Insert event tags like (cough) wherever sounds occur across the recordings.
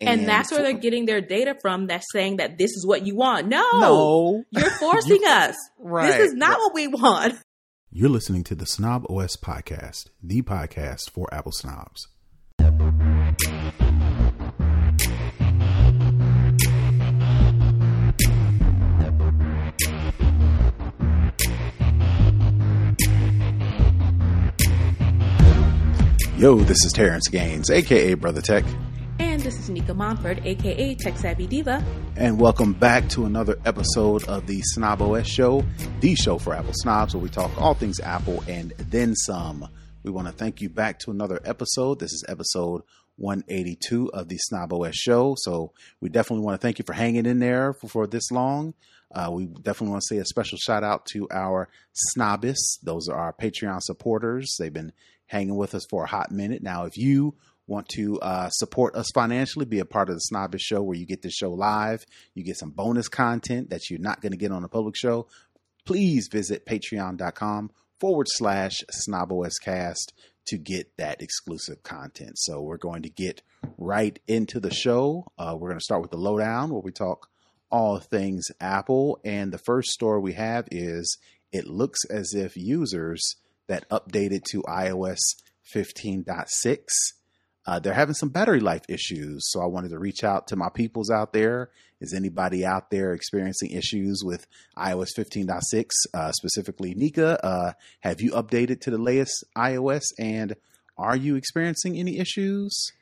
And, and that's where they're getting their data from that's saying that this is what you want. No. No. You're (laughs) forcing us. Right. This is not what we want. You're listening to the Snob OS podcast, the podcast for Apple snobs. Yo, this is Terrence Gaines, aka Brother Tech. This is Nika Monford, aka Tech Savvy Diva. And welcome back to another episode of the Snob OS Show, the show for Apple snobs, where we talk all things Apple and then some. We want to thank you back to another episode. This is episode 182 of the Snob OS Show. So we definitely want to thank you for hanging in there for, for this long. Uh, we definitely want to say a special shout out to our snobbists. Those are our Patreon supporters. They've been hanging with us for a hot minute. Now, if you want to uh, support us financially, be a part of the Snobbish Show where you get this show live, you get some bonus content that you're not going to get on a public show, please visit patreon.com forward slash snoboscast to get that exclusive content. So we're going to get right into the show. Uh, we're going to start with the lowdown where we talk all things Apple. And the first story we have is it looks as if users – that updated to iOS 15.6. Uh, they're having some battery life issues. So I wanted to reach out to my peoples out there. Is anybody out there experiencing issues with iOS 15.6? Uh, specifically, Nika, uh, have you updated to the latest iOS and are you experiencing any issues?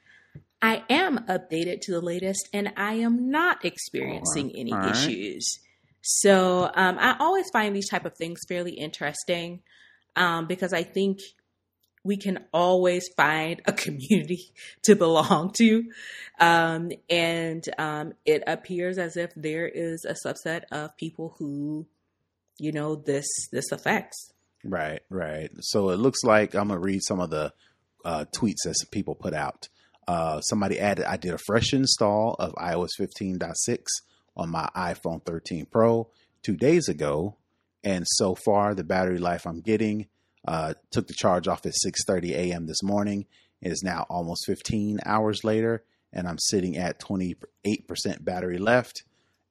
I am updated to the latest and I am not experiencing right. any right. issues. So um, I always find these type of things fairly interesting um, because I think we can always find a (laughs) community to belong to. Um, and um, it appears as if there is a subset of people who, you know, this this affects. Right, right. So it looks like I'm gonna read some of the uh, tweets that some people put out. Uh, somebody added, I did a fresh install of iOS 15.6 on my iPhone 13 Pro two days ago and so far the battery life I'm getting uh, took the charge off at 6:30 a.m. this morning. It is now almost 15 hours later, and I'm sitting at 28% battery left.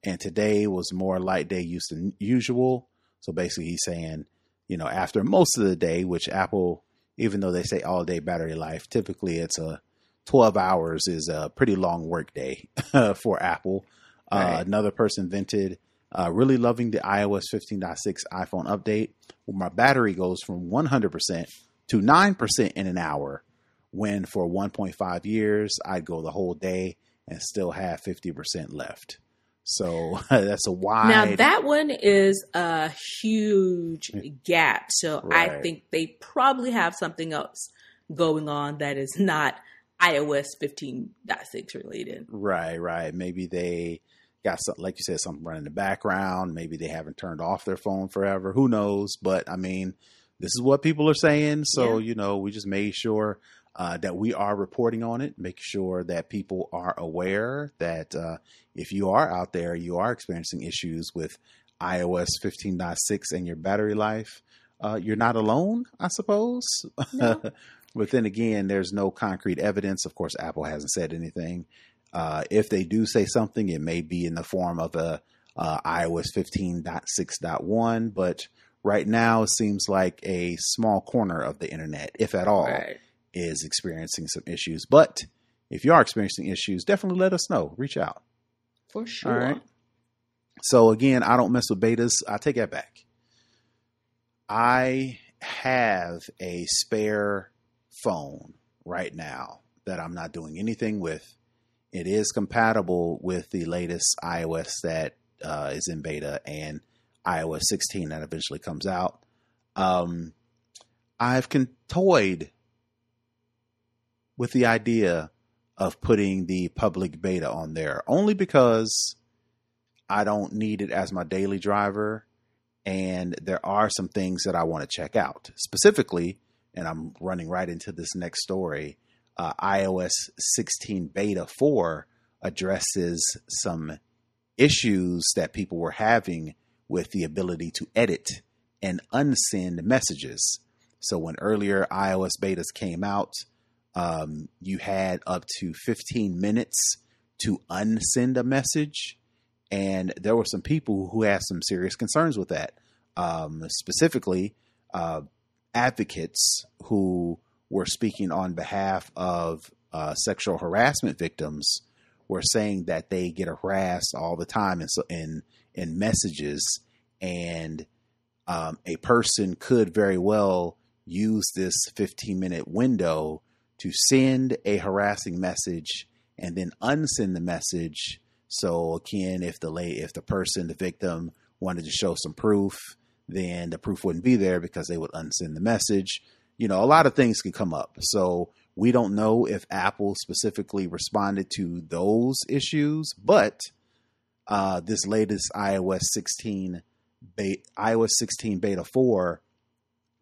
And today was more light day use than usual. So basically, he's saying, you know, after most of the day, which Apple, even though they say all day battery life, typically it's a 12 hours is a pretty long work day (laughs) for Apple. Uh, right. Uh, another person vented uh, really loving the iOS 15.6 iPhone update, where my battery goes from 100% to 9% in an hour, when for 1.5 years, I'd go the whole day and still have 50% left. So (laughs) that's a wide. Now, that one is a huge gap. So right. I think they probably have something else going on that is not iOS 15.6 related. Right, right. Maybe they got some, like you said, something running in the background. Maybe they haven't turned off their phone forever. Who knows? But I mean, this is what people are saying. So, yeah. you know, we just made sure uh, that we are reporting on it, make sure that people are aware that uh, if you are out there, you are experiencing issues with iOS 15.6 and your battery life, uh, you're not alone, I suppose. No. (laughs) but then again, there's no concrete evidence. Of course, Apple hasn't said anything. Uh, if they do say something, it may be in the form of a uh, iOS 15.6.1, but right now it seems like a small corner of the internet, if at all, right. is experiencing some issues. But if you are experiencing issues, definitely let us know. Reach out. For sure. All right. So again, I don't mess with betas. I take that back. I have a spare phone right now that I'm not doing anything with it is compatible with the latest iOS that uh, is in beta and iOS 16 that eventually comes out. Um, I've con- toyed with the idea of putting the public beta on there only because I don't need it as my daily driver. And there are some things that I want to check out specifically. And I'm running right into this next story uh, iOS 16 beta 4 addresses some issues that people were having with the ability to edit and unsend messages. So when earlier iOS betas came out, um, you had up to 15 minutes to unsend a message. And there were some people who had some serious concerns with that. Um, specifically, uh, advocates who were speaking on behalf of uh, sexual harassment victims were saying that they get harassed all the time in in, in messages, and um, a person could very well use this 15 minute window to send a harassing message and then unsend the message. So again, if the lay, if the person, the victim, wanted to show some proof, then the proof wouldn't be there because they would unsend the message. You know, a lot of things can come up. So we don't know if Apple specifically responded to those issues, but uh, this latest iOS 16 beta, iOS 16 beta 4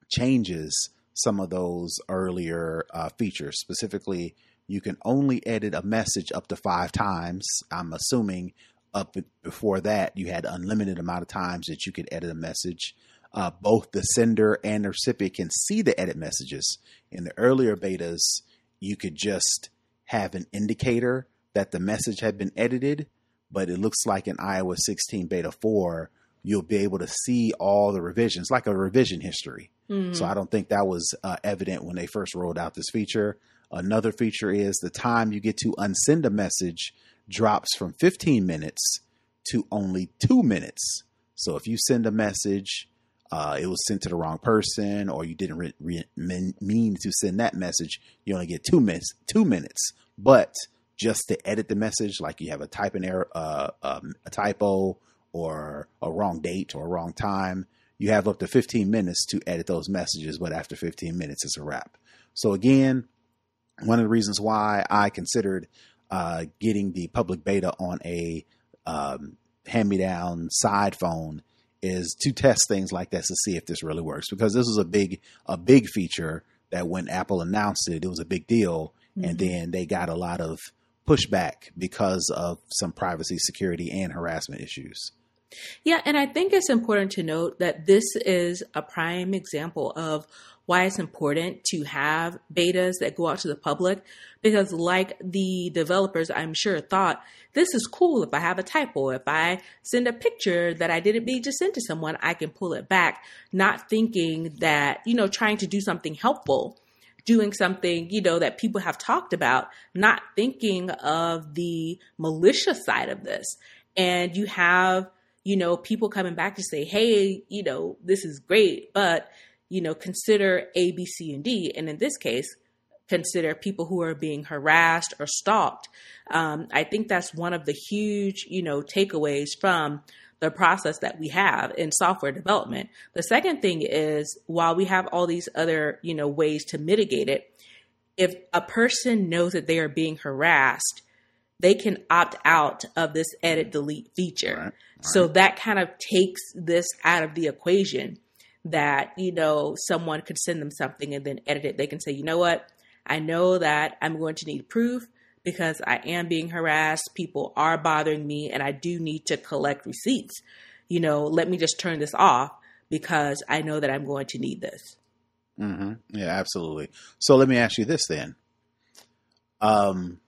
changes some of those earlier uh, features. Specifically, you can only edit a message up to five times. I'm assuming up before that you had unlimited amount of times that you could edit a message. Uh, both the sender and the recipient can see the edit messages. In the earlier betas, you could just have an indicator that the message had been edited, but it looks like in iOS 16 beta 4, you'll be able to see all the revisions, like a revision history. Mm-hmm. So I don't think that was uh, evident when they first rolled out this feature. Another feature is the time you get to unsend a message drops from 15 minutes to only two minutes. So if you send a message, uh, it was sent to the wrong person, or you didn't re- re- mean to send that message, you only get two minutes. Two minutes, but just to edit the message, like you have a typing error, uh, um, a typo, or a wrong date or a wrong time, you have up to 15 minutes to edit those messages. But after 15 minutes, it's a wrap. So again, one of the reasons why I considered uh, getting the public beta on a um, hand-me-down side phone is to test things like this to see if this really works because this is a big a big feature that when Apple announced it, it was a big deal, mm-hmm. and then they got a lot of pushback because of some privacy, security, and harassment issues. Yeah, and I think it's important to note that this is a prime example of why it's important to have betas that go out to the public because like the developers I'm sure thought this is cool. If I have a typo if I send a picture that I didn't mean to send to someone I can pull it back not thinking that you know trying to do something helpful doing something you know that people have talked about not thinking of the malicious side of this. And you have you know people coming back to say hey you know this is great but you know, consider A, B, C, and D. And in this case, consider people who are being harassed or stalked. Um, I think that's one of the huge, you know, takeaways from the process that we have in software development. The second thing is while we have all these other, you know, ways to mitigate it, if a person knows that they are being harassed, they can opt out of this edit delete feature. Right. Right. So that kind of takes this out of the equation that, you know, someone could send them something and then edit it. They can say, you know what? I know that I'm going to need proof because I am being harassed. People are bothering me and I do need to collect receipts. You know, let me just turn this off because I know that I'm going to need this. Mm-hmm. Yeah, absolutely. So let me ask you this then. Um,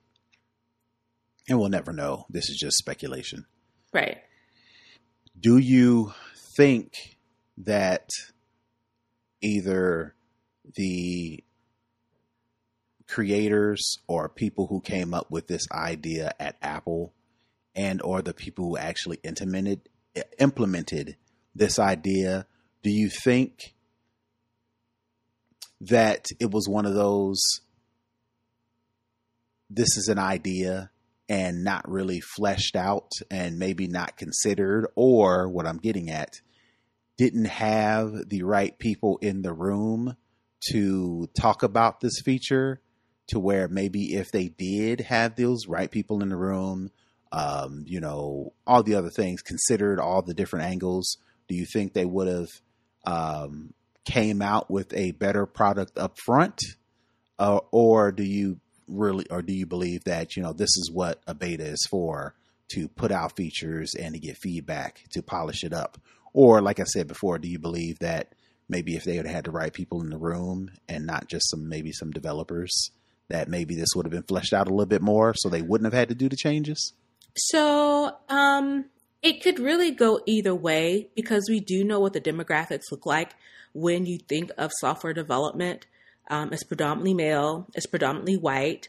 and we'll never know. This is just speculation. Right. Do you think that either the creators or people who came up with this idea at Apple and or the people who actually implemented implemented this idea do you think that it was one of those this is an idea and not really fleshed out and maybe not considered? Or what I'm getting at didn't have the right people in the room to talk about this feature to where maybe if they did have those right people in the room, um, you know, all the other things considered, all the different angles, do you think they would have um, came out with a better product up front? Uh, or do you really, or do you believe that, you know, this is what a beta is for to put out features and to get feedback to polish it up? Or, like I said before, do you believe that maybe if they had had the right people in the room and not just some maybe some developers, that maybe this would have been fleshed out a little bit more so they wouldn't have had to do the changes? So, um, it could really go either way because we do know what the demographics look like when you think of software development. Um, it's predominantly male, it's predominantly white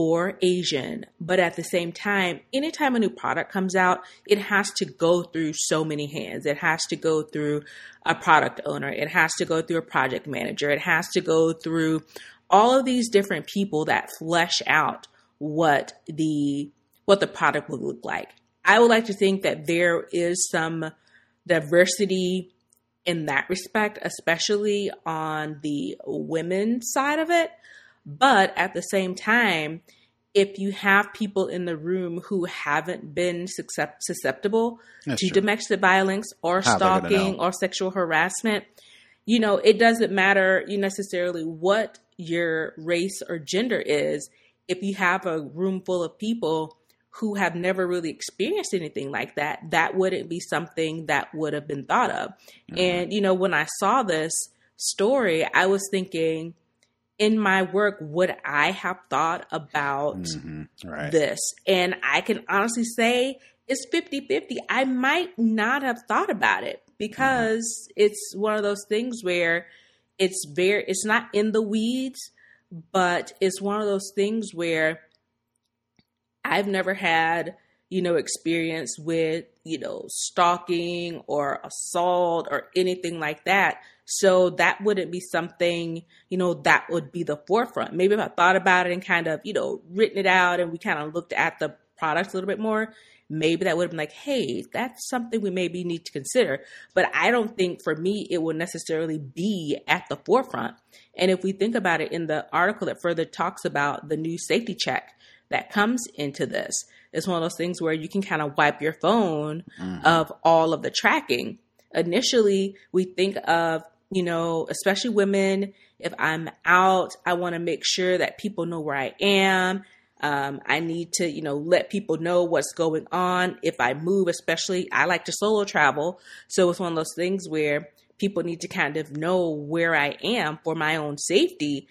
or Asian. But at the same time, anytime a new product comes out, it has to go through so many hands. It has to go through a product owner, it has to go through a project manager, it has to go through all of these different people that flesh out what the what the product would look like. I would like to think that there is some diversity in that respect, especially on the women's side of it. But at the same time, if you have people in the room who haven't been susceptible That's to true. domestic violence or How stalking or sexual harassment, you know, it doesn't matter you necessarily what your race or gender is. If you have a room full of people who have never really experienced anything like that, that wouldn't be something that would have been thought of. Mm-hmm. And, you know, when I saw this story, I was thinking, in my work, would I have thought about mm-hmm. right. this? And I can honestly say it's 50 50. I might not have thought about it because mm-hmm. it's one of those things where it's very, it's not in the weeds, but it's one of those things where I've never had, you know, experience with, you know, stalking or assault or anything like that. So that wouldn't be something, you know, that would be the forefront. Maybe if I thought about it and kind of, you know, written it out and we kind of looked at the product a little bit more, maybe that would have been like, hey, that's something we maybe need to consider. But I don't think for me it would necessarily be at the forefront. And if we think about it in the article that further talks about the new safety check, that comes into this. It's one of those things where you can kind of wipe your phone mm-hmm. of all of the tracking. Initially, we think of, you know, especially women, if I'm out, I want to make sure that people know where I am. Um, I need to, you know, let people know what's going on. If I move, especially, I like to solo travel. So it's one of those things where people need to kind of know where I am for my own safety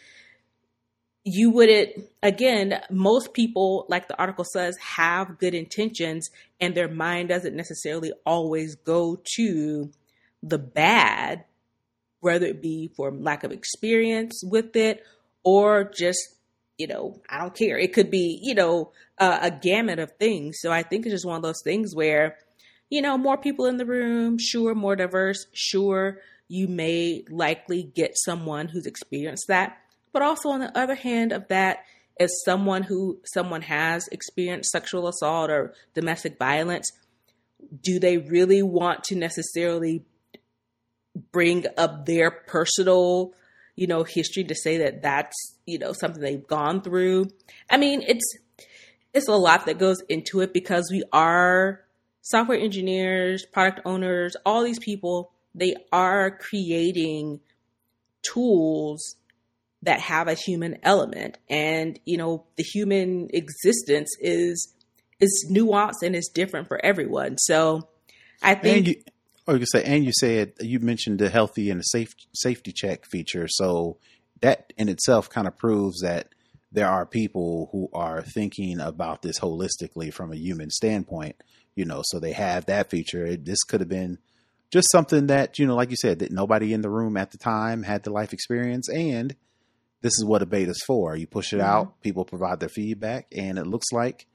you wouldn't again most people like the article says have good intentions and their mind doesn't necessarily always go to the bad whether it be for lack of experience with it or just you know i don't care. It could be you know uh, a gamut of things. So i think it's just one of those things where you know more people in the room sure more diverse sure you may likely get someone who's experienced that. But also on the other hand of that, as someone who someone has experienced sexual assault or domestic violence, do they really want to necessarily bring up their personal, you know, history to say that that's, you know, something they've gone through? I mean, it's it's a lot that goes into it because we are software engineers, product owners, all these people, they are creating tools that have a human element and you know the human existence is is nuanced and is different for everyone so i think and you, you say and you said you mentioned the healthy and the safe safety check feature so that in itself kind of proves that there are people who are thinking about this holistically from a human standpoint you know so they have that feature this could have been just something that you know like you said that nobody in the room at the time had the life experience and this is what a beta is for. You push it mm-hmm. out, people provide their feedback, and it looks like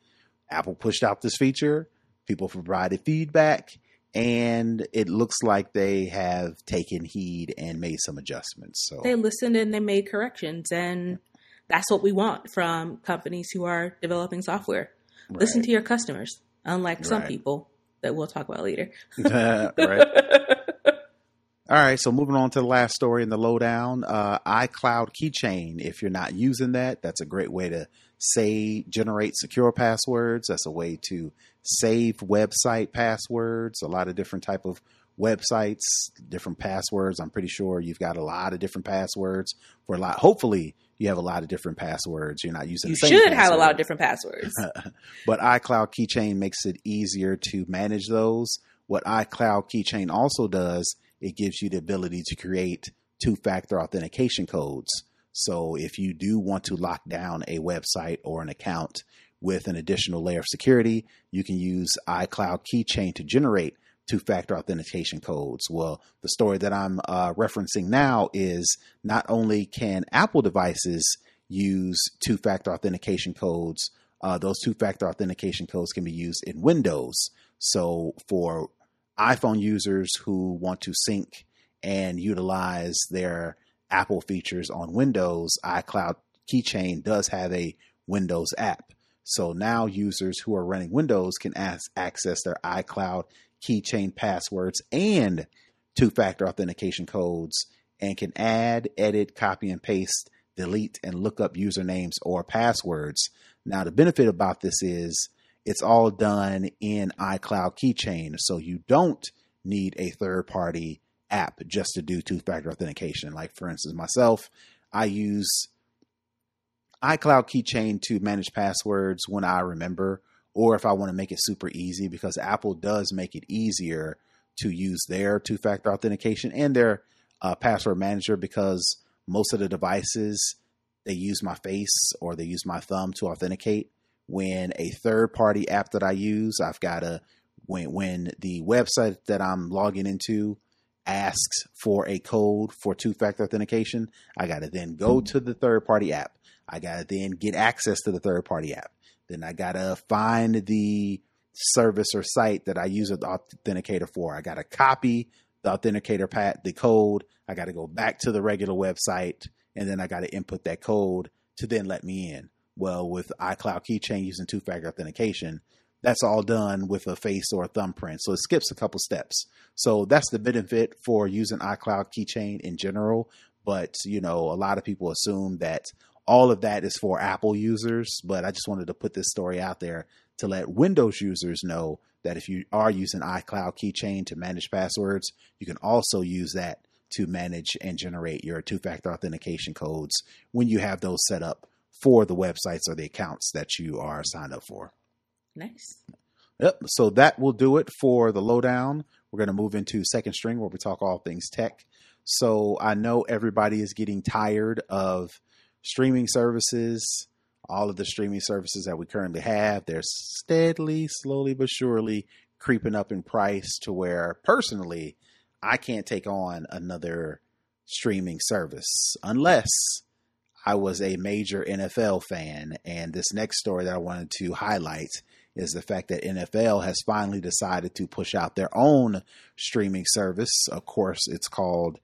Apple pushed out this feature. People provided feedback, and it looks like they have taken heed and made some adjustments. So they listened and they made corrections, and that's what we want from companies who are developing software. Right. Listen to your customers, unlike some people that we'll talk about later. (laughs) (laughs) right. All right, so moving on to the last story in the lowdown, uh, iCloud Keychain. If you're not using that, that's a great way to say generate secure passwords. That's a way to save website passwords. A lot of different type of websites, different passwords. I'm pretty sure you've got a lot of different passwords for a lot. Hopefully, you have a lot of different passwords. You're not using. The same. You should password. have a lot of different passwords. (laughs) but iCloud Keychain makes it easier to manage those. What iCloud Keychain also does it gives you the ability to create two factor authentication codes. So if you do want to lock down a website or an account with an additional layer of security, you can use iCloud Keychain to generate two factor authentication codes. Well, the story that I'm uh, referencing now is not only can Apple devices use two factor authentication codes, uh, those two factor authentication codes can be used in Windows. So for iPhone users who want to sync and utilize their Apple features on Windows, iCloud Keychain does have a Windows app. So now users who are running Windows can access their iCloud keychain passwords and two factor authentication codes and can add, edit, copy, and paste, delete, and look up usernames or passwords. Now, the benefit about this is it's all done in iCloud Keychain. So you don't need a third party app just to do two factor authentication. Like, for instance, myself, I use iCloud Keychain to manage passwords when I remember, or if I want to make it super easy, because Apple does make it easier to use their two factor authentication and their uh, password manager because most of the devices they use my face or they use my thumb to authenticate when a third party app that I use, I've got to when when the website that I'm logging into asks for a code for two factor authentication, I got to then go to the third party app. I got to then get access to the third party app. Then I got to find the service or site that I use the authenticator for. I got to copy the authenticator pat the code. I got to go back to the regular website and then I got to input that code to then let me in. Well, with iCloud Keychain using two factor authentication, that's all done with a face or a thumbprint. So it skips a couple steps. So that's the benefit for using iCloud Keychain in general. But, you know, a lot of people assume that all of that is for Apple users. But I just wanted to put this story out there to let Windows users know that if you are using iCloud Keychain to manage passwords, you can also use that to manage and generate your two factor authentication codes when you have those set up for the websites or the accounts that you are signed up for. Nice. Yep. So that will do it for the lowdown. We're going to move into second string where we talk all things tech. So I know everybody is getting tired of streaming services. All of the streaming services that we currently have, they're steadily, slowly but surely creeping up in price to where personally, I can't take on another streaming service unless I was a major NFL fan. And this next story that I wanted to highlight is the fact that NFL has finally decided to push out their own streaming service. Of course, it's called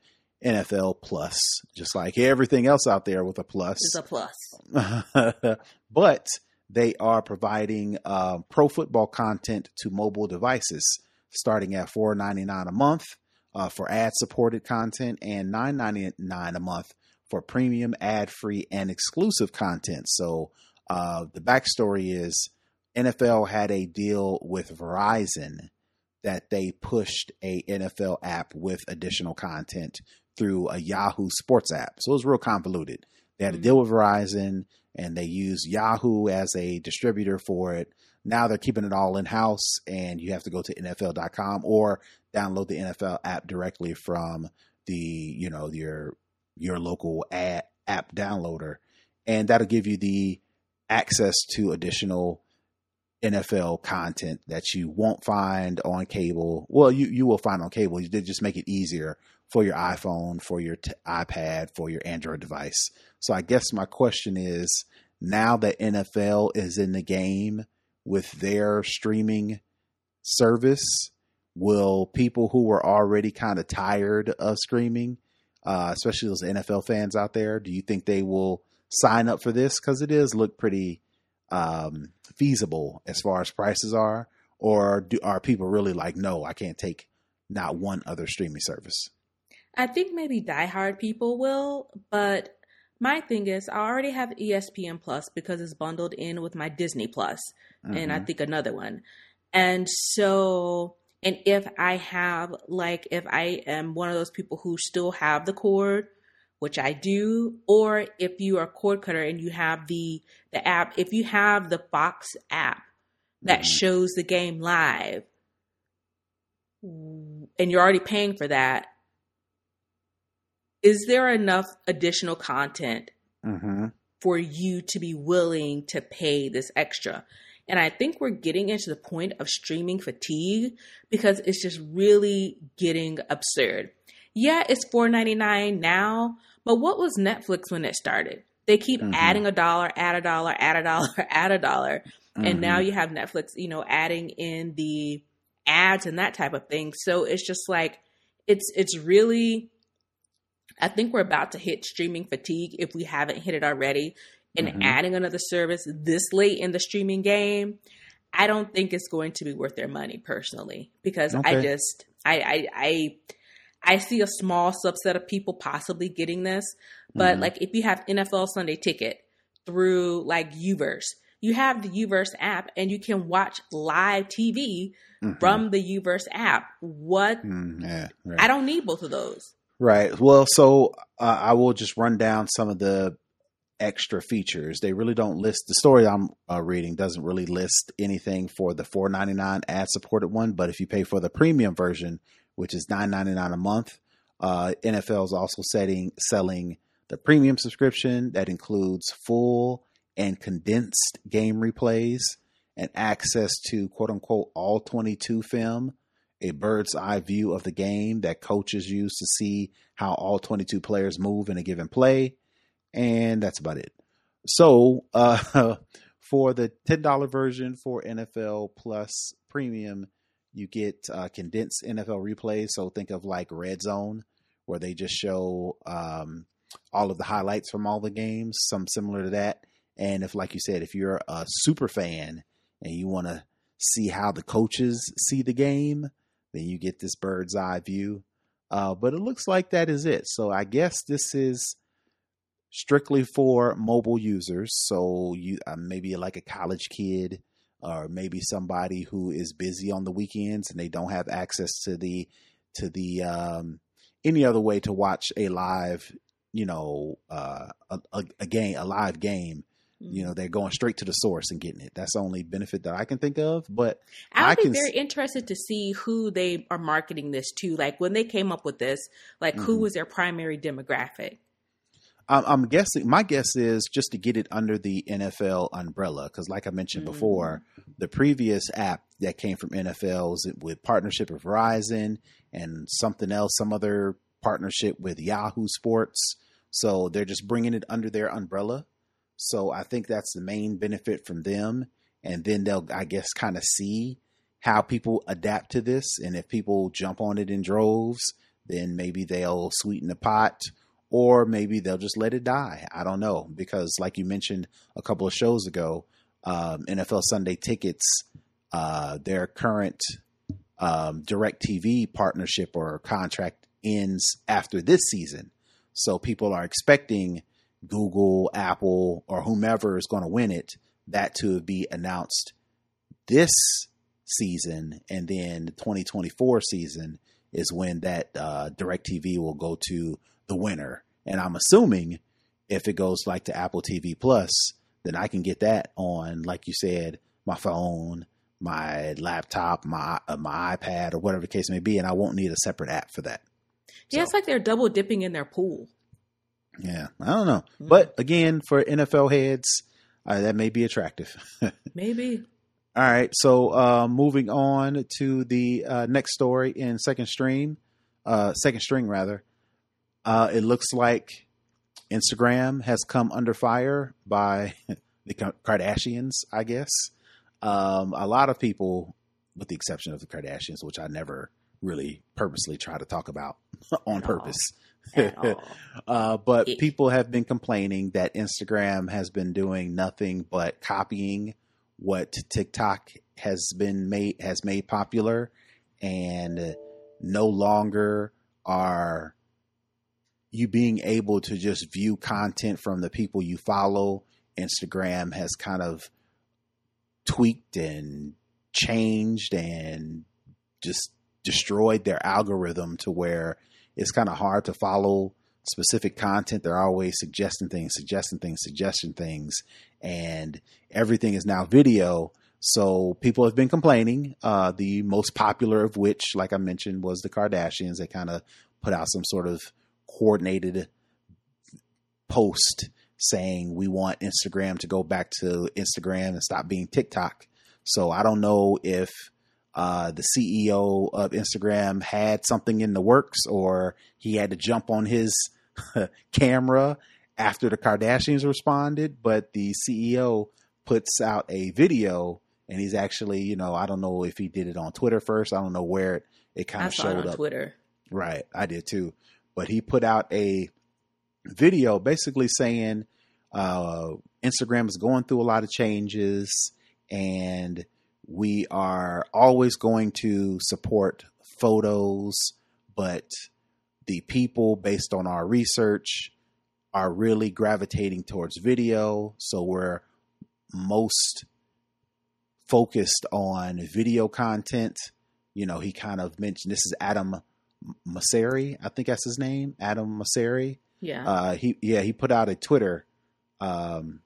NFL Plus, just like everything else out there with a plus. It's a plus. (laughs) but they are providing uh, pro football content to mobile devices starting at $4.99 a month uh, for ad supported content and $9.99 a month for premium, ad free, and exclusive content. So uh, the backstory is NFL had a deal with Verizon that they pushed a NFL app with additional content through a Yahoo Sports app. So it was real convoluted. They had a deal mm-hmm. with Verizon and they used Yahoo as a distributor for it. Now they're keeping it all in house and you have to go to NFL.com or download the NFL app directly from the, you know, your your local ad, app downloader, and that'll give you the access to additional NFL content that you won't find on cable. Well, you you will find on cable. You just make it easier for your iPhone, for your t- iPad, for your Android device. So I guess my question is now that NFL is in the game with their streaming service, will people who were already kind of tired of streaming uh, especially those NFL fans out there? Do you think they will sign up for this? Because it is look pretty um, feasible as far as prices are. Or do, are people really like, no, I can't take not one other streaming service? I think maybe diehard people will, but my thing is I already have ESPN Plus because it's bundled in with my Disney Plus, mm-hmm. and I mm-hmm. think another one. And so and if I have, like, if I am one of those people who still have the cord, which I do, or if you are a cord cutter and you have the the app, if you have the Fox app that mm-hmm. shows the game live, and you're already paying for that, is there enough additional content mm-hmm. for you to be willing to pay this extra. And I think we're getting into the point of streaming fatigue because it's just really getting absurd. Yeah, it's $4.99 now, but what was Netflix when it started? They keep mm-hmm. adding a dollar, add a dollar, add a dollar, (laughs) add a dollar. Mm-hmm. And now mm-hmm. you have Netflix, you know, adding in the ads and that type of thing. So it's just like it's it's really I think we're about to hit streaming fatigue if we haven't hit it already. And mm-hmm. adding another service this late in the streaming game, I don't think it's going to be worth their money personally because okay. I just I, I I I see a small subset of people possibly getting this. But mm-hmm. like if you have NFL Sunday ticket through like Uverse, you have the Uverse app and you can watch live TV mm-hmm. from the Uverse app. What? Mm, yeah, right. I don't need both of those. Right. Well, so uh, I will just run down some of the extra features. They really don't list the story I'm uh, reading doesn't really list anything for the 4.99 ad supported one, but if you pay for the premium version, which is 9.99 a month, uh, NFL is also setting selling the premium subscription that includes full and condensed game replays and access to quote unquote all 22 film, a bird's eye view of the game that coaches use to see how all 22 players move in a given play. And that's about it. So, uh, (laughs) for the $10 version for NFL Plus Premium, you get uh, condensed NFL replays. So, think of like Red Zone, where they just show um, all of the highlights from all the games, some similar to that. And if, like you said, if you're a super fan and you want to see how the coaches see the game, then you get this bird's eye view. Uh, but it looks like that is it. So I guess this is strictly for mobile users. So you uh, maybe like a college kid or maybe somebody who is busy on the weekends and they don't have access to the to the um, any other way to watch a live, you know, uh, a, a, a game, a live game you know, they're going straight to the source and getting it. That's the only benefit that I can think of. But I would I be can... very interested to see who they are marketing this to. Like when they came up with this, like mm-hmm. who was their primary demographic? I'm guessing. My guess is just to get it under the NFL umbrella, because like I mentioned mm-hmm. before, the previous app that came from NFL was with partnership with Verizon and something else, some other partnership with Yahoo Sports. So they're just bringing it under their umbrella. So I think that's the main benefit from them. And then they'll, I guess, kind of see how people adapt to this. And if people jump on it in droves, then maybe they'll sweeten the pot or maybe they'll just let it die. I don't know. Because, like you mentioned a couple of shows ago, um, NFL Sunday tickets, uh, their current um, DirecTV partnership or contract ends after this season. So people are expecting Google, Apple, or whomever is going to win it, that to be announced this season, and then the 2024 season is when that uh, DirecTV will go to the winner. And I'm assuming if it goes like to Apple TV Plus, then I can get that on, like you said, my phone, my laptop, my uh, my iPad, or whatever the case may be, and I won't need a separate app for that. Yeah, so. it's like they're double dipping in their pool. Yeah, I don't know, mm. but again, for NFL heads, uh, that may be attractive. (laughs) Maybe. All right, so uh, moving on to the uh, next story in second stream, uh, second string rather. Uh, it looks like Instagram has come under fire by (laughs) the Kardashians. I guess um, a lot of people, with the exception of the Kardashians, which I never really purposely try to talk about (laughs) on purpose. (laughs) uh, but it, people have been complaining that Instagram has been doing nothing but copying what TikTok has been made has made popular, and no longer are you being able to just view content from the people you follow. Instagram has kind of tweaked and changed and just destroyed their algorithm to where it's kind of hard to follow specific content. They're always suggesting things, suggesting things, suggesting things, and everything is now video. So people have been complaining. Uh, the most popular of which, like I mentioned, was the Kardashians. They kind of put out some sort of coordinated post saying we want Instagram to go back to Instagram and stop being TikTok. So I don't know if uh, the CEO of Instagram had something in the works or he had to jump on his (laughs) camera after the Kardashians responded, but the CEO puts out a video and he's actually, you know, I don't know if he did it on Twitter first. I don't know where it, it kind of showed up. Twitter. Right, I did too. But he put out a video basically saying uh, Instagram is going through a lot of changes and we are always going to support photos, but the people, based on our research, are really gravitating towards video. So we're most focused on video content. You know, he kind of mentioned this is Adam Mosseri, I think that's his name, Adam Mosseri. Yeah. Uh, he yeah he put out a Twitter, um,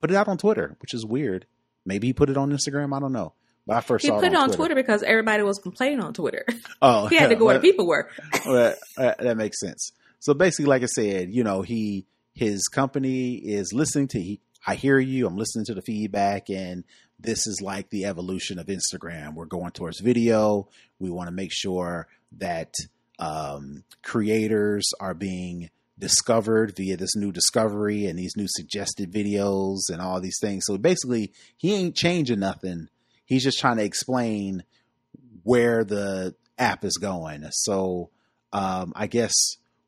put it out on Twitter, which is weird. Maybe he put it on Instagram. I don't know. But I first he saw put it on, Twitter. Twitter. because everybody was complaining on Twitter. Oh, (laughs) he had to go where the people were. (laughs) well, uh, that makes sense. So basically, like I said, you know, he his company is listening to. He, I hear you. I'm listening to the feedback, and this is like the evolution of Instagram. We're going towards video. We want to make sure that um, creators are being discovered via this new discovery and these new suggested videos and all these things. So basically, he ain't changing nothing. He's just trying to explain where the app is going. So um, I guess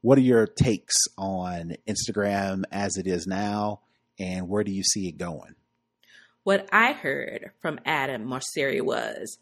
what are your takes on Instagram as it is now, and where do you see it going? What I heard from Adam Mosseri was,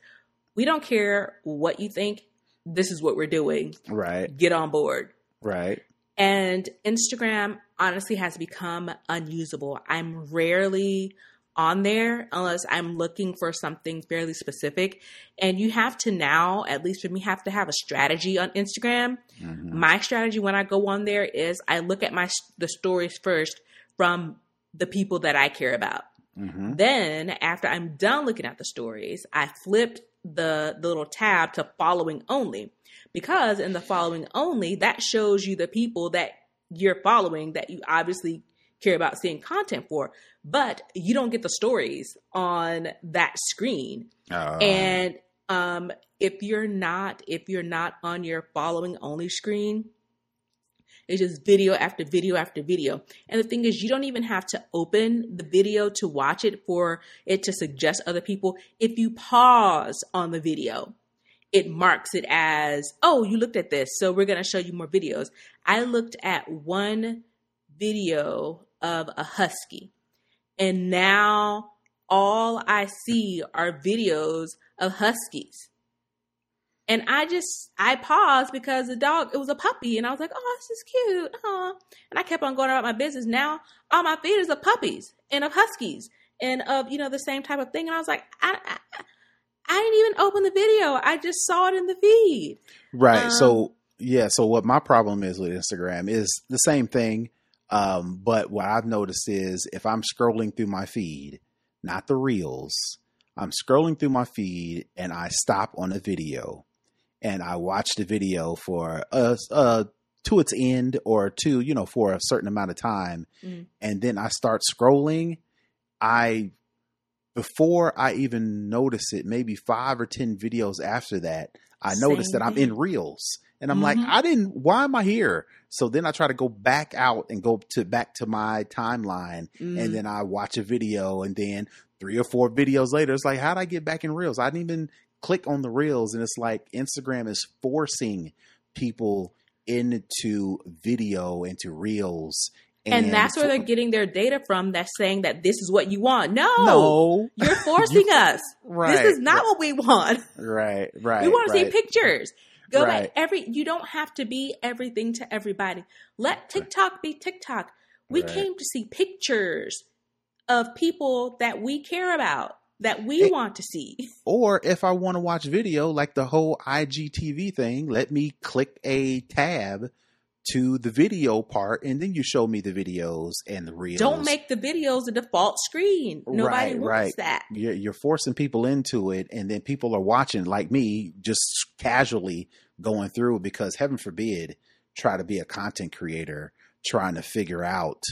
we don't care what you think. This is what we're doing. Right. Get on board. Right. And Instagram honestly has become unusable. I'm rarely on there unless I'm looking for something fairly specific. And you have to now, at least for me, have to have a strategy on Instagram. Mm-hmm. My strategy when I go on there is I look at my the stories first from the people that I care about. Mm-hmm. Then after I'm done looking at the stories, I flipped the, the little tab to following only because in the following only that shows you the people that you're following that you obviously care about seeing content for but you don't get the stories on that screen uh. and um, if you're not if you're not on your following only screen it's just video after video after video. And the thing is, you don't even have to open the video to watch it for it to suggest other people. If you pause on the video, it marks it as, oh, you looked at this, so we're going to show you more videos. I looked at one video of a husky, and now all I see are videos of huskies. And I just I paused because the dog it was a puppy, and I was like, "Oh, this is cute." huh?" And I kept on going about my business. Now all my feed is of puppies and of huskies and of you know the same type of thing. And I was like, I, I, I didn't even open the video. I just saw it in the feed. Right. Um, so yeah. So what my problem is with Instagram is the same thing. Um, but what I've noticed is if I'm scrolling through my feed, not the reels, I'm scrolling through my feed and I stop on a video and I watch the video for uh, uh to its end or to you know for a certain amount of time, mm. and then I start scrolling. I before I even notice it, maybe five or ten videos after that, I Same notice that I'm in reels. And I'm mm-hmm. like, I didn't why am I here? So then I try to go back out and go to back to my timeline mm. and then I watch a video and then three or four videos later, it's like, how'd I get back in reels? I didn't even click on the reels and it's like Instagram is forcing people into video, into reels. And, and that's where they're getting their data from that's saying that this is what you want. No, no. you're (laughs) forcing you, us. Right. This is not right. what we want. Right, right. We want right. to see pictures. Go right. back. Every you don't have to be everything to everybody. Let TikTok be TikTok. We came to see pictures of people that we care about that we want to see. (laughs) Or if I want to watch video, like the whole IGTV thing, let me click a tab to the video part and then you show me the videos and the reels. Don't make the videos the default screen. Nobody right, wants right. that. You're, you're forcing people into it and then people are watching like me just casually going through because heaven forbid try to be a content creator trying to figure out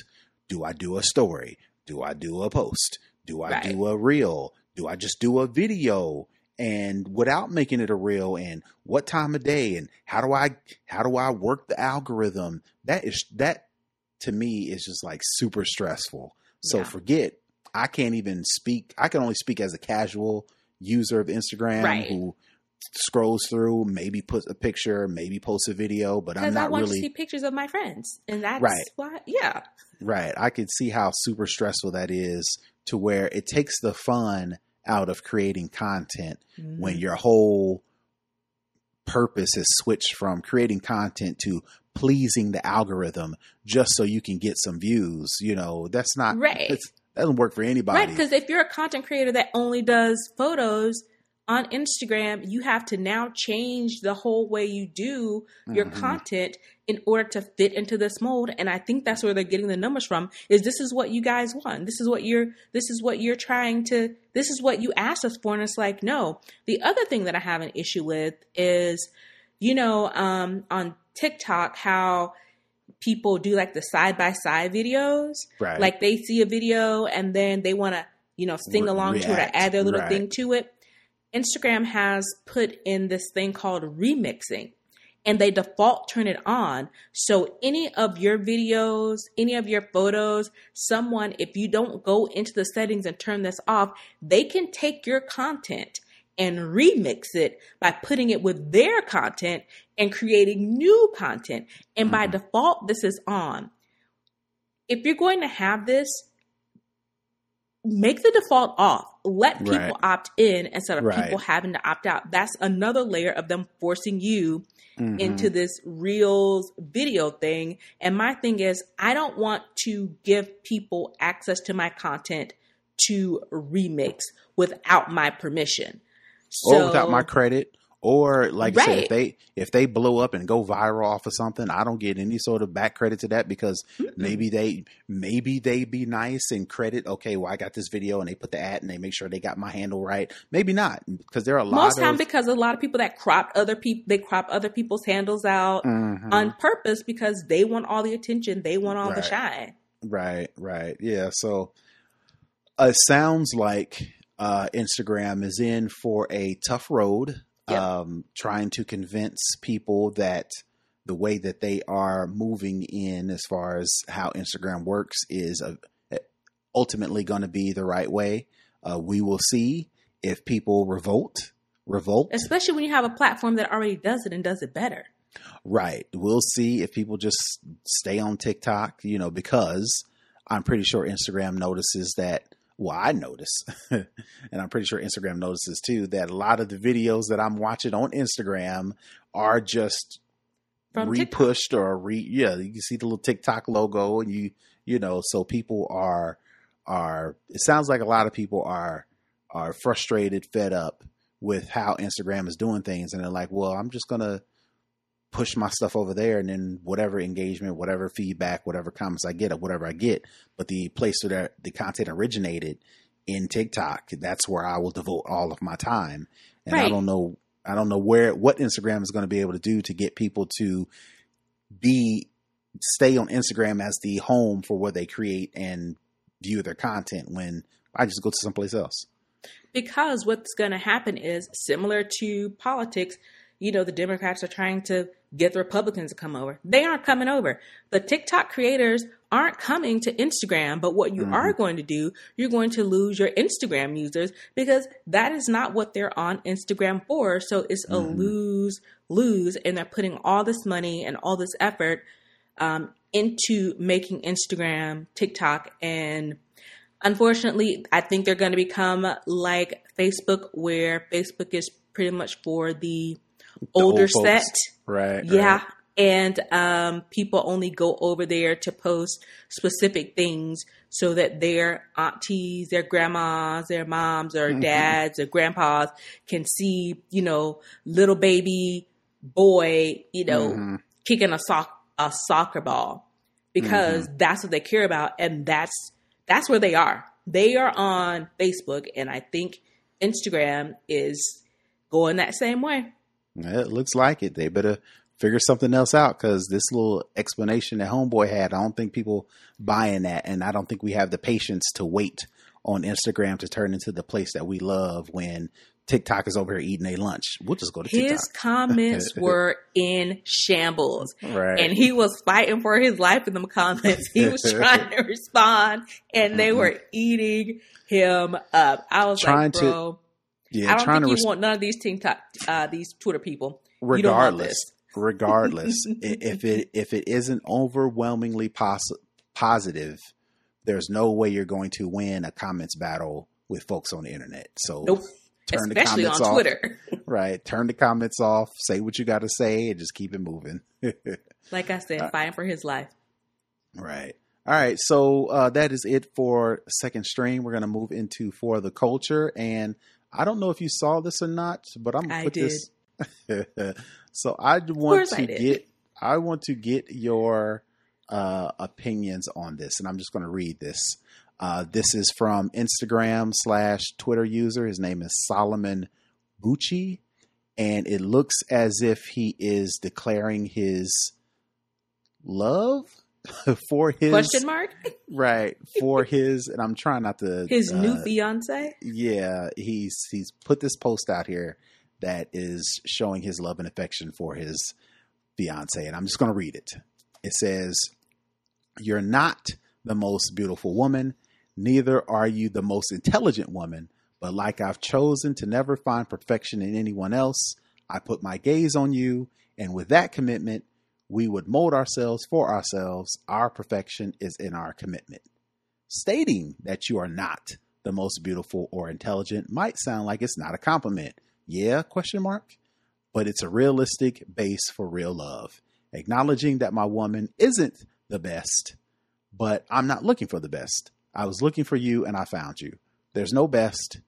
do I do a story? Do I do a post? Do I Right. do a reel? Do I just do a video? And without making it a reel and what time of day and how do I how do I work the algorithm? That is that to me is just like super stressful. So Yeah. forget I can't even speak. I can only speak as a casual user of Instagram Right. who scrolls through, maybe puts a picture, maybe posts a video, but I'm Because I not want really to see pictures of my friends, and that's Right. why. Yeah, Right. I could see how super stressful that is to where it takes the fun out of creating content when Mm-hmm. your whole purpose is switched from creating content to pleasing the algorithm just so you can get some views. You know, that's not Right. It's, that doesn't work for anybody. Right, because if you're a content creator that only does photos on Instagram, you have to now change the whole way you do your Mhm. content in order to fit into this mold. And I think that's where they're getting the numbers from. Is this is what you guys want? This is what you're. This is what you're trying to. This is what you asked us for, and it's like no. The other thing that I have an issue with is, you know, um, on TikTok how people do like the side by side videos right. like they see a video and then they want to you know sing along to it or add their little right. thing to it instagram has put in this thing called remixing and they default turn it on so any of your videos any of your photos someone if you don't go into the settings and turn this off they can take your content and remix it by putting it with their content and creating new content and by Mhm. default this is on if you're going to have this, make the default off. Let people Right. opt in instead of Right. people having to opt out. That's another layer of them forcing you Mhm. into this reels video thing. And my thing is, I don't want to give people access to my content to remix without my permission. So, or without my credit. Or like I said, if they if they blow up and go viral off of something, I don't get any sort of back credit to that because Mm-mm. maybe they maybe they be nice and credit. Okay, well I got this video and they put the ad and they make sure they got my handle right. Maybe not because there are a lot most of time because a lot of people that crop other people they crop other people's handles out Mhm. on purpose because they want all the attention, they want all the shine. Right, right. Yeah. So uh, it sounds like uh, Instagram is in for a tough road, Yep. um, trying to convince people that the way that they are moving in, as far as how Instagram works, is uh ultimately going to be the right way. Uh, we will see if people revolt. Revolt. Especially when you have a platform that already does it and does it better. Right. We'll see if people just stay on TikTok, you know, because I'm pretty sure Instagram notices that. Well, I notice, (laughs) and I'm pretty sure Instagram notices too, that a lot of the videos that I'm watching on Instagram are just From repushed or re. Yeah, you can see the little TikTok logo, and you, you know, so people are are. It sounds like a lot of people are are frustrated, fed up with how Instagram is doing things, and they're like, well, I'm just gonna push my stuff over there and then whatever engagement, whatever feedback, whatever comments I get or whatever I get. But the place where the content originated in TikTok, that's where I will devote all of my time. And I don't know I don't know where what Instagram is going to be able to do to get people to be stay on Instagram as the home for where they create and view their content when I just go to someplace else. Because what's going to happen is similar to politics, you know, the Democrats are trying to get the Republicans to come over. They aren't coming over. The TikTok creators aren't coming to Instagram, but what you Mhm. are going to do, you're going to lose your Instagram users because that is not what they're on Instagram for. So it's a Mhm. lose lose, and they're putting all this money and all this effort um, into making Instagram, TikTok, and unfortunately, I think they're going to become like Facebook, where Facebook is pretty much for the, older old set. Right. Yeah. right. And um, people only go over there to post specific things so that their aunties, their grandmas, their moms, or Mhm. dads, or grandpas can see, you know, little baby boy, you know, Mhm. kicking a sock a soccer ball because that's what they care about and that's that's where they are. They are on Facebook and I think Instagram is going that same way. It looks like it. They better figure something else out because this little explanation that Homeboy had, I don't think people buying that, and I don't think we have the patience to wait on Instagram to turn into the place that we love when TikTok is over here eating a lunch. We'll just go to TikTok. his comments (laughs) were in shambles, right, and he was fighting for his life in them comments. He was (laughs) trying to respond, and they mm-hmm. were eating him up. I was Trying like, to- bro, yeah, I don't think you res- want none of these TikTok, uh, these Twitter people. You don't want regardless, regardless, (laughs) if it if it isn't overwhelmingly pos- positive, there's no way you're going to win a comments battle with folks on the internet. So Nope. turn the Especially on comments off. (laughs) Right, turn the comments off. Say what you got to say, and just keep it moving. (laughs) Like I said, Uh, fighting for his life. Right. All right. So uh, that is it for second stream. We're going to move into for the culture, and I don't know if you saw this or not, but I'm gonna I put this. (laughs) so I want to I get. I want to get your uh, opinions on this, and I'm just going to read this. Uh, this is from Instagram slash Twitter user. His name is Solomon Buchi, and it looks as if he is declaring his love (laughs) for his Question mark? (laughs) right for his and i'm trying not to His new uh, fiance? yeah he's he's put this post out here that is showing his love and affection for his fiance and i'm just going to read it it says you're not the most beautiful woman neither are you the most intelligent woman but like i've chosen to never find perfection in anyone else i put my gaze on you and with that commitment we would mold ourselves for ourselves our perfection is in our commitment stating that you are not the most beautiful or intelligent might sound like it's not a compliment. Yeah, question mark. But it's a realistic base for real love. Acknowledging that my woman isn't the best, but I'm not looking for the best. I was looking for you and I found you. There's no best.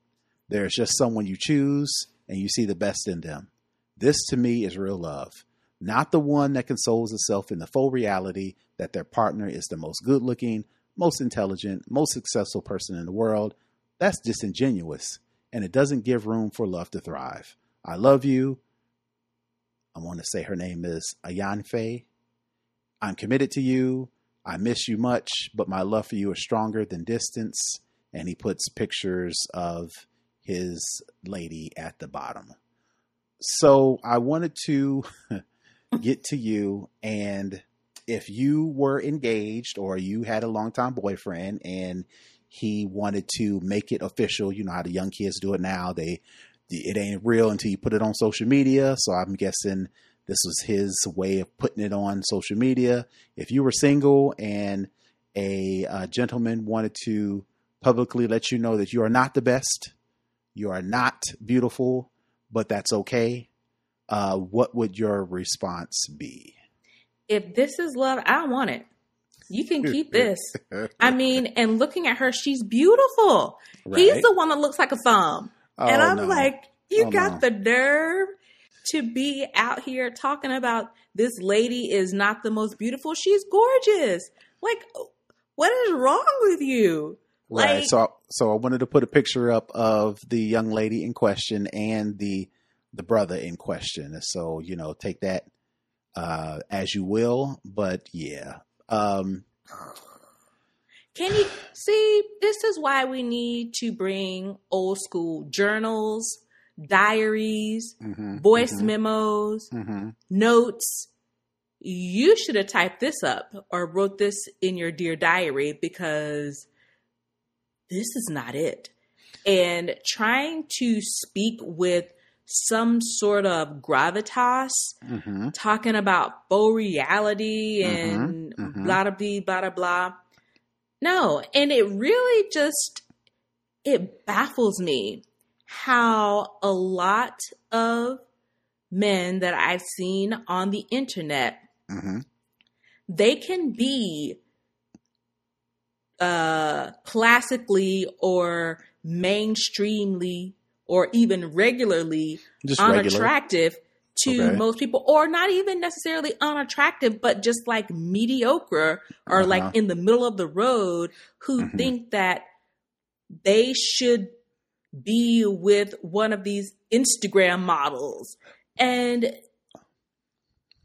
There's just someone you choose and you see the best in them. This to me is real love. Not the one that consoles itself in the full reality that their partner is the most good looking, most intelligent, most successful person in the world. That's disingenuous, and it doesn't give room for love to thrive. I love you. I want to say her name is Ayanfe. I'm committed to you. I miss you much, but my love for you is stronger than distance. And he puts pictures of his lady at the bottom. So I wanted to (laughs) get to you and if you were engaged or you had a longtime boyfriend and he wanted to make it official, you know how the young kids do it now. They it ain't real until you put it on social media. So I'm guessing this was his way of putting it on social media. If you were single and a uh, gentleman wanted to publicly let you know that you are not the best, you are not beautiful, but that's okay. Uh, what would your response be? If this is love, I want it. You can keep this. I mean, (laughs) and looking at her, she's beautiful. He's the one that looks like a thumb. and Oh, I'm no. like, you Oh, got no. the nerve to be out here talking about this lady is not the most beautiful. She's gorgeous. Like, what is wrong with you? Right. Like- So, so I wanted to put a picture up of the young lady in question and the the brother in question. So you know, take that uh, as you will. But yeah, um, Can you see? This is why we need to bring old school journals, diaries, mhm, voice mhm, memos, mhm. notes. You should have typed this up or wrote this in your dear diary because this is not it. And trying to speak with some sort of gravitas, Mhm. talking about faux reality Mhm, and mhm. blah blah blah blah blah. No, and it really just it baffles me how a lot of men that I've seen on the internet Mhm. they can be uh classically or mainstreamly or even regularly Just regular. unattractive to Okay. most people or not even necessarily unattractive but just like mediocre or Uh-huh. like in the middle of the road who Mhm. think that they should be with one of these Instagram models and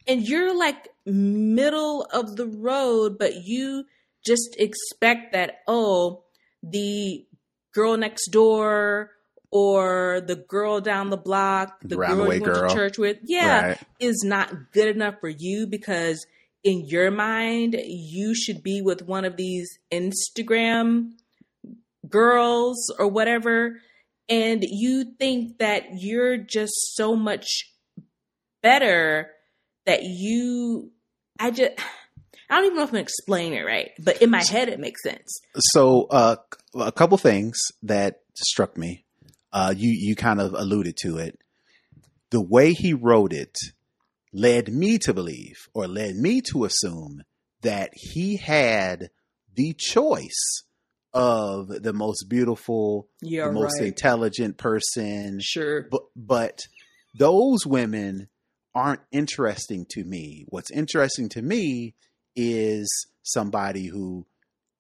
and you're like middle of the road, but you just expect that, oh, the girl next door or the girl down the block, the girl you went girl. to church with, yeah, right. is not good enough for you because in your mind, you should be with one of these Instagram girls or whatever. And you think that you're just so much better that you, I just, I don't even know if I'm explaining it right, but in my head, it makes sense. So, uh, a couple things that struck me. Uh, you you kind of alluded to it. The way he wrote it led me to believe, or led me to assume, that he had the choice of the most beautiful, yeah, the most right. intelligent person. Sure, but but those women aren't interesting to me. What's interesting to me is somebody who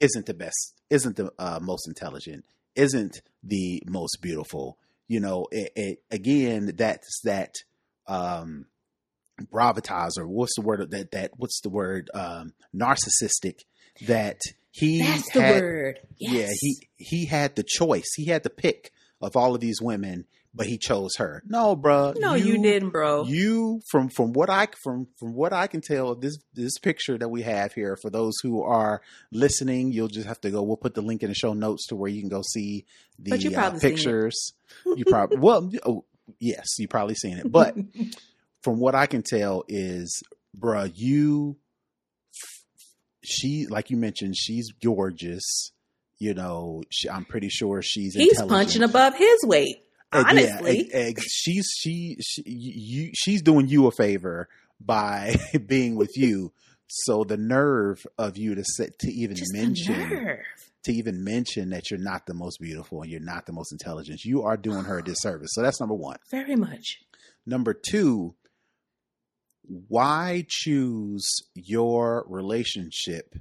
isn't the best, isn't the uh, most intelligent, isn't the most beautiful. You know, it, it, again, that's that um, gravitas or what's the word that that what's the word um, narcissistic that he that's the had, word. Yes. Yeah, he he had the choice. He had the pick of all of these women but he chose her. No, bro. No, you, you, didn't, bro. You from from what I from from what I can tell, this this picture that we have here for those who are listening, you'll just have to go. We'll put the link in the show notes to where you can go see the uh, pictures. (laughs) you probably well, oh, yes, you probably seen it, but (laughs) from what I can tell is, bruh, you. She, like you mentioned, she's gorgeous you know, she, I'm pretty sure she's. He's punching above his weight. Honestly, yeah, she's she, she you she's doing you a favor by (laughs) being with you. So the nerve of you to set to even Just mention to even mention that you're not the most beautiful and you're not the most intelligent, you are doing her a oh. disservice. So that's number one. Very much. Number two, why choose your relationship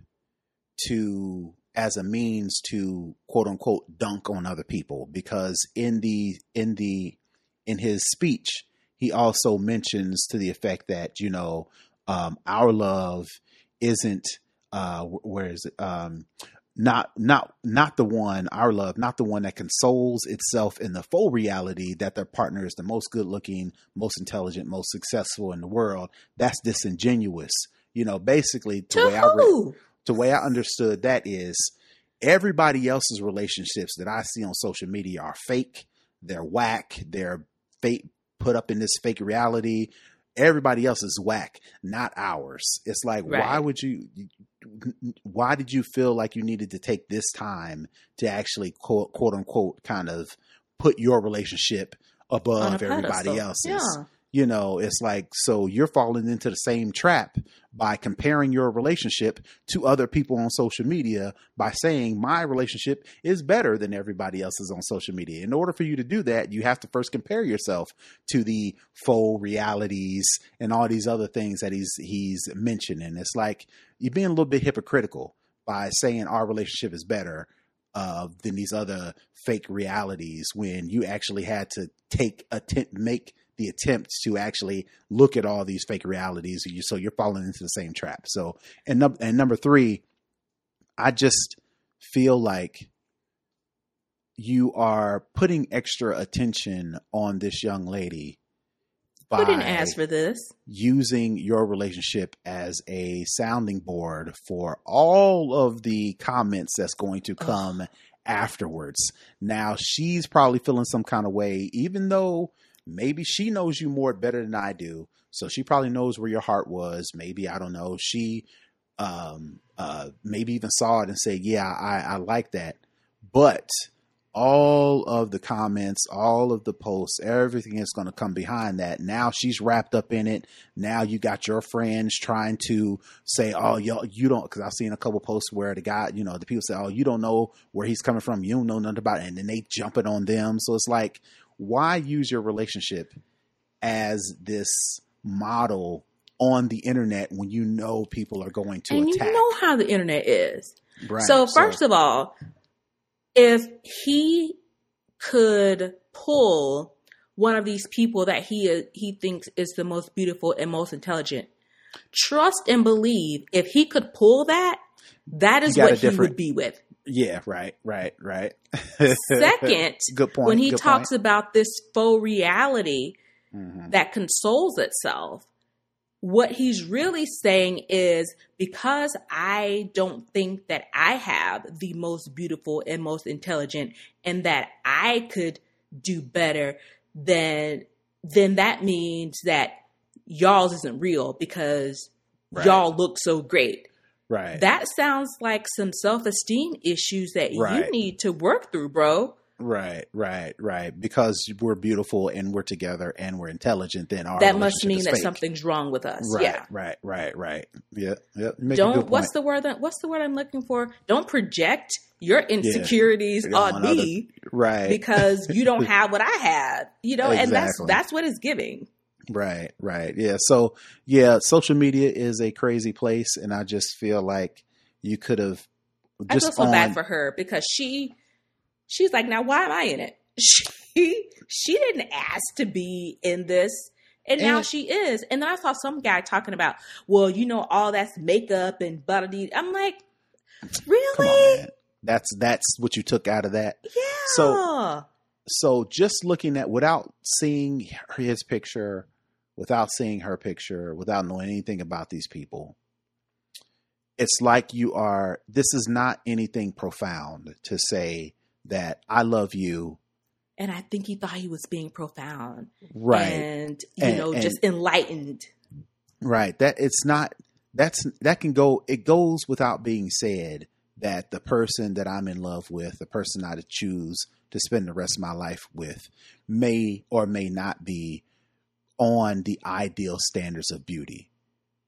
to as a means to quote unquote dunk on other people because in the in the in his speech he also mentions to the effect that you know um, our love isn't uh, where is it? Um, not not not the one our love not the one that consoles itself in the full reality that their partner is the most good looking most intelligent most successful in the world. That's disingenuous. You know basically the to way who? i read the way I understood that is everybody else's relationships that I see on social media are fake. They're whack. They're fake, put up in this fake reality. Everybody else is whack, not ours. It's like, right. why would you? Why did you feel like you needed to take this time to actually quote, quote unquote kind of put your relationship above everybody else's? Yeah you know it's like so you're falling into the same trap by comparing your relationship to other people on social media by saying my relationship is better than everybody else's on social media. In order for you to do that you have to first compare yourself to the faux realities and all these other things that he's he's mentioning. It's like you're being a little bit hypocritical by saying our relationship is better uh, than these other fake realities when you actually had to take a t- make the attempt to actually look at all these fake realities. So you're falling into the same trap. So, and, num- and number three, I just feel like you are putting extra attention on this young lady by didn't ask for this. Using your relationship as a sounding board for all of the comments that's going to come afterwards. Now she's probably feeling some kind of way, even though maybe she knows you more better than I do. So she probably knows where your heart was. Maybe, I don't know. She um, uh, maybe even saw it and said, yeah, I, I like that. But all of the comments, all of the posts, everything is going to come behind that. Now she's wrapped up in it. Now you got your friends trying to say, "Oh, y'all, you don't," because I've seen a couple posts where the guy, you know, the people say, "Oh, you don't know where he's coming from. You don't know nothing about it," and then they jump it on them. So it's like, why use your relationship as this model on the internet when you know people are going to and attack? You know how the internet is. Right. So first so, of all, if he could pull one of these people that he he thinks is the most beautiful and most intelligent, trust and believe if he could pull that, that is what he would be with. Yeah, right, right, right. Second, (laughs) good point. When he talks point. about this faux reality Mhm. that consoles itself, what he's really saying is because I don't think that I have the most beautiful and most intelligent and that I could do better then then that means that y'all's isn't real because Right. y'all look so great. Right, That sounds like some self-esteem issues that Right. you need to work through, bro. right, right, right. Because we're beautiful and we're together and we're intelligent, then our that must mean that fake. something's wrong with us. Right, yeah. right, right, right. Yeah, yeah. Don't what's the word that what's the word I'm looking for? Don't project your insecurities Yeah, on on me right because you don't (laughs) have what I have. You know, and that's that's what it's giving. Right, right. Yeah. So, yeah, social media is a crazy place. And I just feel like you could have I just feel so on, bad for her because she she's like, now why am I in it? (laughs) She she didn't ask to be in this. And now And- she is. And then I saw some guy talking about, well, you know, all that's makeup and body. I'm like, really? on. That's, that's what you took out of that. Yeah. So- So just looking at, without seeing his picture, without seeing her picture, without knowing anything about these people, it's like you are, this is not anything profound to say that I love you. and I think he thought he was being profound. Right. And, you And- know, and- just enlightened. Right. That it's not that's that can go it goes without being said that the person that I'm in love with, the person I choose to spend the rest of my life with may or may not be on the ideal standards of beauty.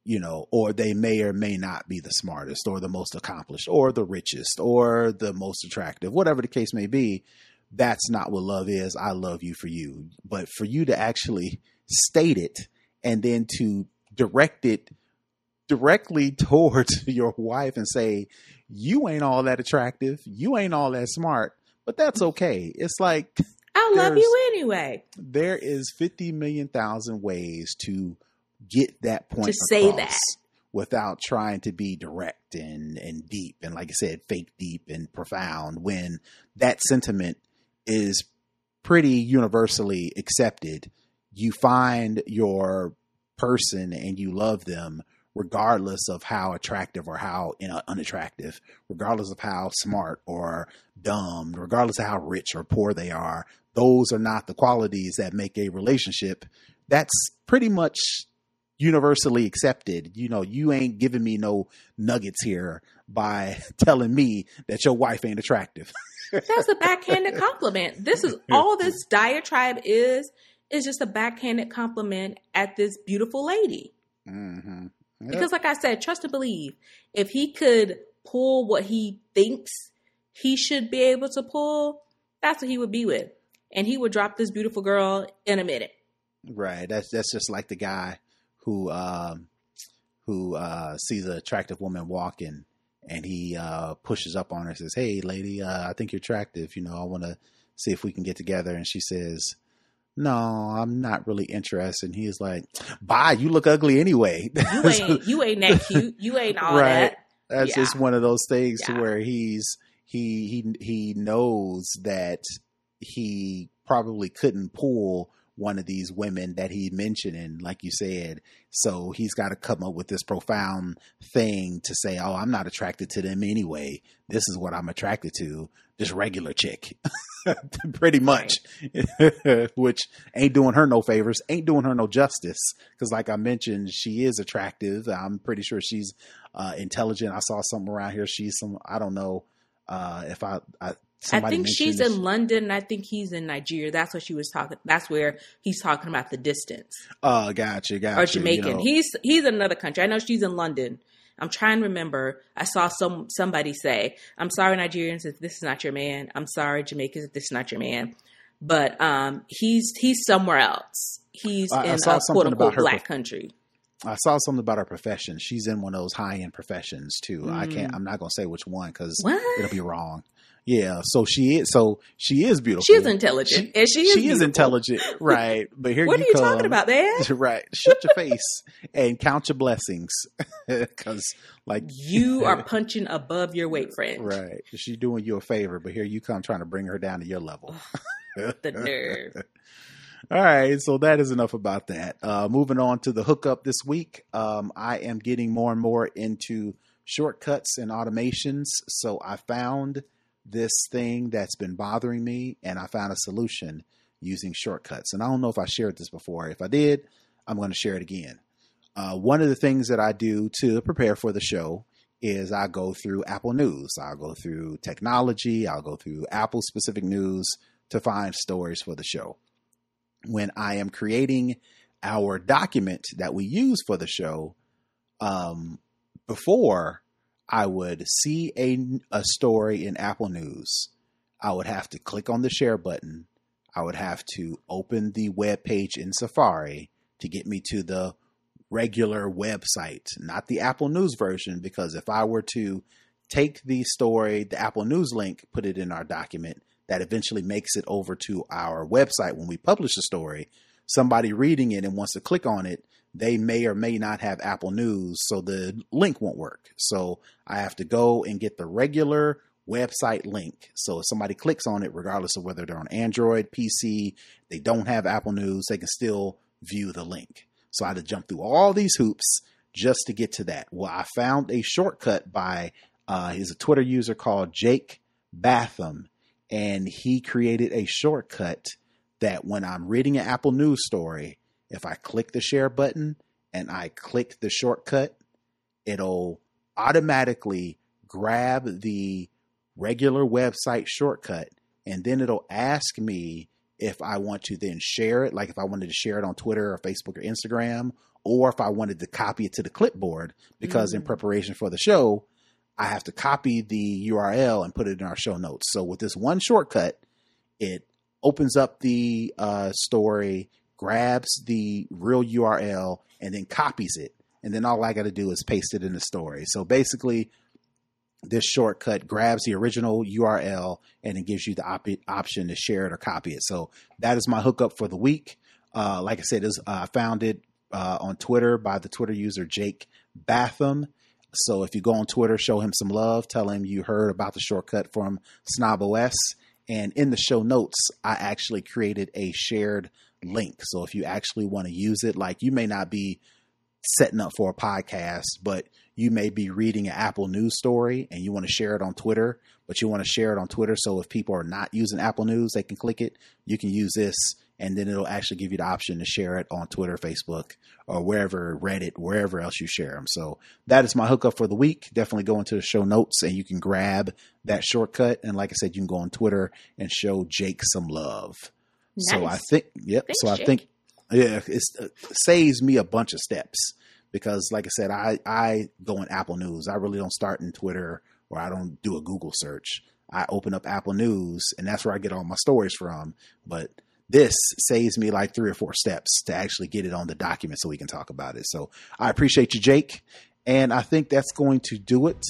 You know, or they may or may not be the smartest or the most accomplished or the richest or the most attractive, whatever the case may be. That's not what love is. I love you for you. But for you to actually state it and then to direct it directly (laughs) towards your wife and say, You ain't all that attractive. You ain't all that smart, but that's okay. It's like I love you anyway. there is 50 million thousand ways to get that point To say that. without trying to be direct and, and deep and like I said, fake deep and profound when that sentiment is pretty universally accepted. You find your person and you love them regardless of how attractive or how you uh, know, unattractive, regardless of how smart or dumb, regardless of how rich or poor they are. Those are not the qualities that make a relationship. That's pretty much universally accepted. You know, you ain't giving me no nuggets here by (laughs) telling me that your wife ain't attractive. (laughs) That's a backhanded compliment. This is all this diatribe is, is just a backhanded compliment at this beautiful lady. mm-hmm. Because, like I said, trust and believe. If he could pull what he thinks he should be able to pull, that's what he would be with. And he would drop this beautiful girl in a minute. Right. That's that's just like the guy who um who uh sees an attractive woman walking and he uh pushes up on her and says, Hey lady, uh I think you're attractive, you know, I wanna see if we can get together and she says, No, I'm not really interested. And he's like, Bye, you look ugly anyway. You (laughs) ain't you ain't that cute. You ain't all Right. that. That's Yeah. just one of those things to Yeah. where he's he he he knows that he probably couldn't pull one of these women that he mentioned and like you said. So he's got to come up with this profound thing to say oh i'm not attracted to them anyway. This is what i'm attracted to. This regular chick. (laughs) Pretty much. (laughs) Which ain't doing her no favors ain't doing her no justice. Because like i mentioned she is attractive. I'm pretty sure she's uh, intelligent. I saw something around here. She's some i don't know uh, if i, I I think she's in London I think he's in Nigeria. That's what she was talking that's where he's talking about the distance. Oh, gotcha, gotcha. or Jamaican. You know, He's he's in another country. I know she's in London. I'm trying to remember. I saw some somebody say, "I'm sorry, Nigerians, if this is not your man. I'm sorry, Jamaicans, if this is not your man." But um, he's he's somewhere else. He's I- I in saw a quote unquote black prof- country. I saw something about her profession. She's in one of those high end professions too. I can't. Mm. I'm not gonna say which one because it'll be wrong. Yeah, so she is. So she is beautiful. She is intelligent, she, and she is. She is intelligent, (laughs) right? But here, what you are you come, talking about, That (laughs) Right? Shut your face and count your blessings, (laughs) because like you are punching above your weight, friend. Right? She's doing you a favor, but here you come trying to bring her down to your level. the nerve. All right, so that is enough about that. Uh, moving on to the hookup this week. Um, I am getting more and more into shortcuts and automations. So I found this thing that's been bothering me and I found a solution using shortcuts. And I don't know if I shared this before. If I did, I'm going to share it again. Uh, one of the things that I do to prepare for the show is I go through Apple News. I'll go through technology. I'll go through Apple specific news to find stories for the show when I am creating our document that we use for the show, um, before I would see a, a story in Apple News, I would have to click on the share button. I would have to open the web page in Safari to get me to the regular website, not the Apple News version, because if I were to take the story, the Apple News link, put it in our document, that eventually makes it over to our website when we publish the story. Somebody reading it and wants to click on it, they may or may not have Apple News, so the link won't work. So I have to go and get the regular website link. So if somebody clicks on it, regardless of whether they're on Android, PC, they don't have Apple News, they can still view the link. So I had to jump through all these hoops just to get to that. Well, I found a shortcut by uh, he's a Twitter user called Jake Batham, and he created a shortcut that when I'm reading an Apple News story, if I click the share button and I click the shortcut, it'll automatically grab the regular website shortcut and then it'll ask me if I want to then share it, like if I wanted to share it on Twitter or Facebook or Instagram, or if I wanted to copy it to the clipboard, because mm-hmm. in mm. preparation for the show, I have to copy the URL and put it in our show notes. So with this one shortcut, it opens up the uh, story, grabs the real URL, and then copies it. And then all I got to do is paste it in the story. So basically, this shortcut grabs the original URL and it gives you the op- option to share it or copy it. So that is my hookup for the week. Uh, like I said, is uh, I found it uh, on Twitter by the Twitter user Jake Batham. So if you go on Twitter, show him some love, tell him you heard about the shortcut from Snob OS. And in the show notes, I actually created a shared link. So if you actually want to use it, like you may not be setting up for a podcast, but you may be reading an Apple News story and you want to share it on Twitter, but you want to share it on Twitter. So if people are not using Apple News, they can click it. You can use this and then it'll actually give you the option to share it on Twitter, Facebook, or wherever, Reddit, wherever else you share them. So that is my hookup for the week. Definitely go into the show notes and you can grab that shortcut. And like I said, you can go on Twitter and show Jake some love. Nice. So I think, yep. Thanks, so I Jake. think, yeah, it uh, saves me a bunch of steps because, like I said, I I go in Apple News. I really don't start in Twitter or I don't do a Google search. I open up Apple News and that's where I get all my stories from. But this saves me like three or four steps to actually get it on the document so we can talk about it. So I appreciate you, Jake. And I think that's going to do it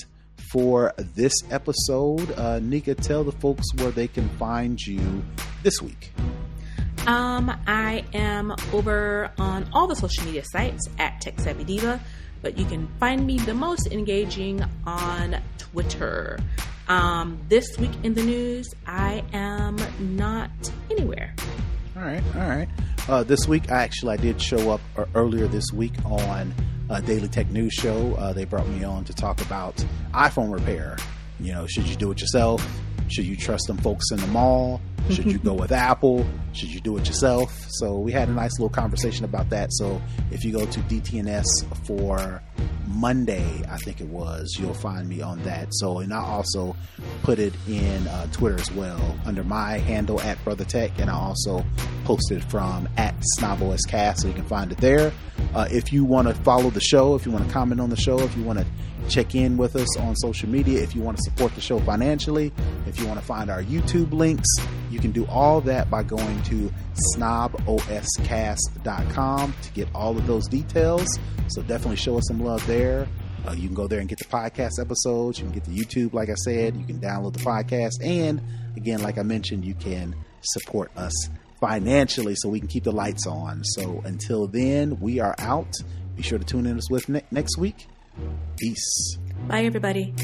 for this episode. Uh, Nika, tell the folks where they can find you this week. Um, I am over on all the social media sites at Tech Savvy Diva, but you can find me the most engaging on Twitter. Um, this week in the news, I am not anywhere. All right, all right. Uh, this week, I actually I did show up uh, earlier this week on a Daily Tech News Show. Uh, they brought me on to talk about iPhone repair. You know, should you do it yourself? Should you trust them folks in the mall? Should you go mm-hmm. with Apple? Should you do it yourself? So we had a nice little conversation about that. So if you go to DTNS for Monday, I think it was, you'll find me on that. So and I also put it in uh, Twitter as well under my handle at Brother Tech, and I also posted from at SnobOScast, so you can find it there. Uh, if you want to follow the show, if you want to comment on the show, if you want to check in with us on social media if you want to support the show financially. If you want to find our YouTube links, you can do all that by going to snoboscast.com to get all of those details. So definitely show us some love there. Uh, you can go there and get the podcast episodes. You can get the YouTube, like I said. You can download the podcast. And again, like I mentioned, you can support us financially so we can keep the lights on. So until then, we are out. Be sure to tune in us with ne- next week. Peace. Bye, everybody.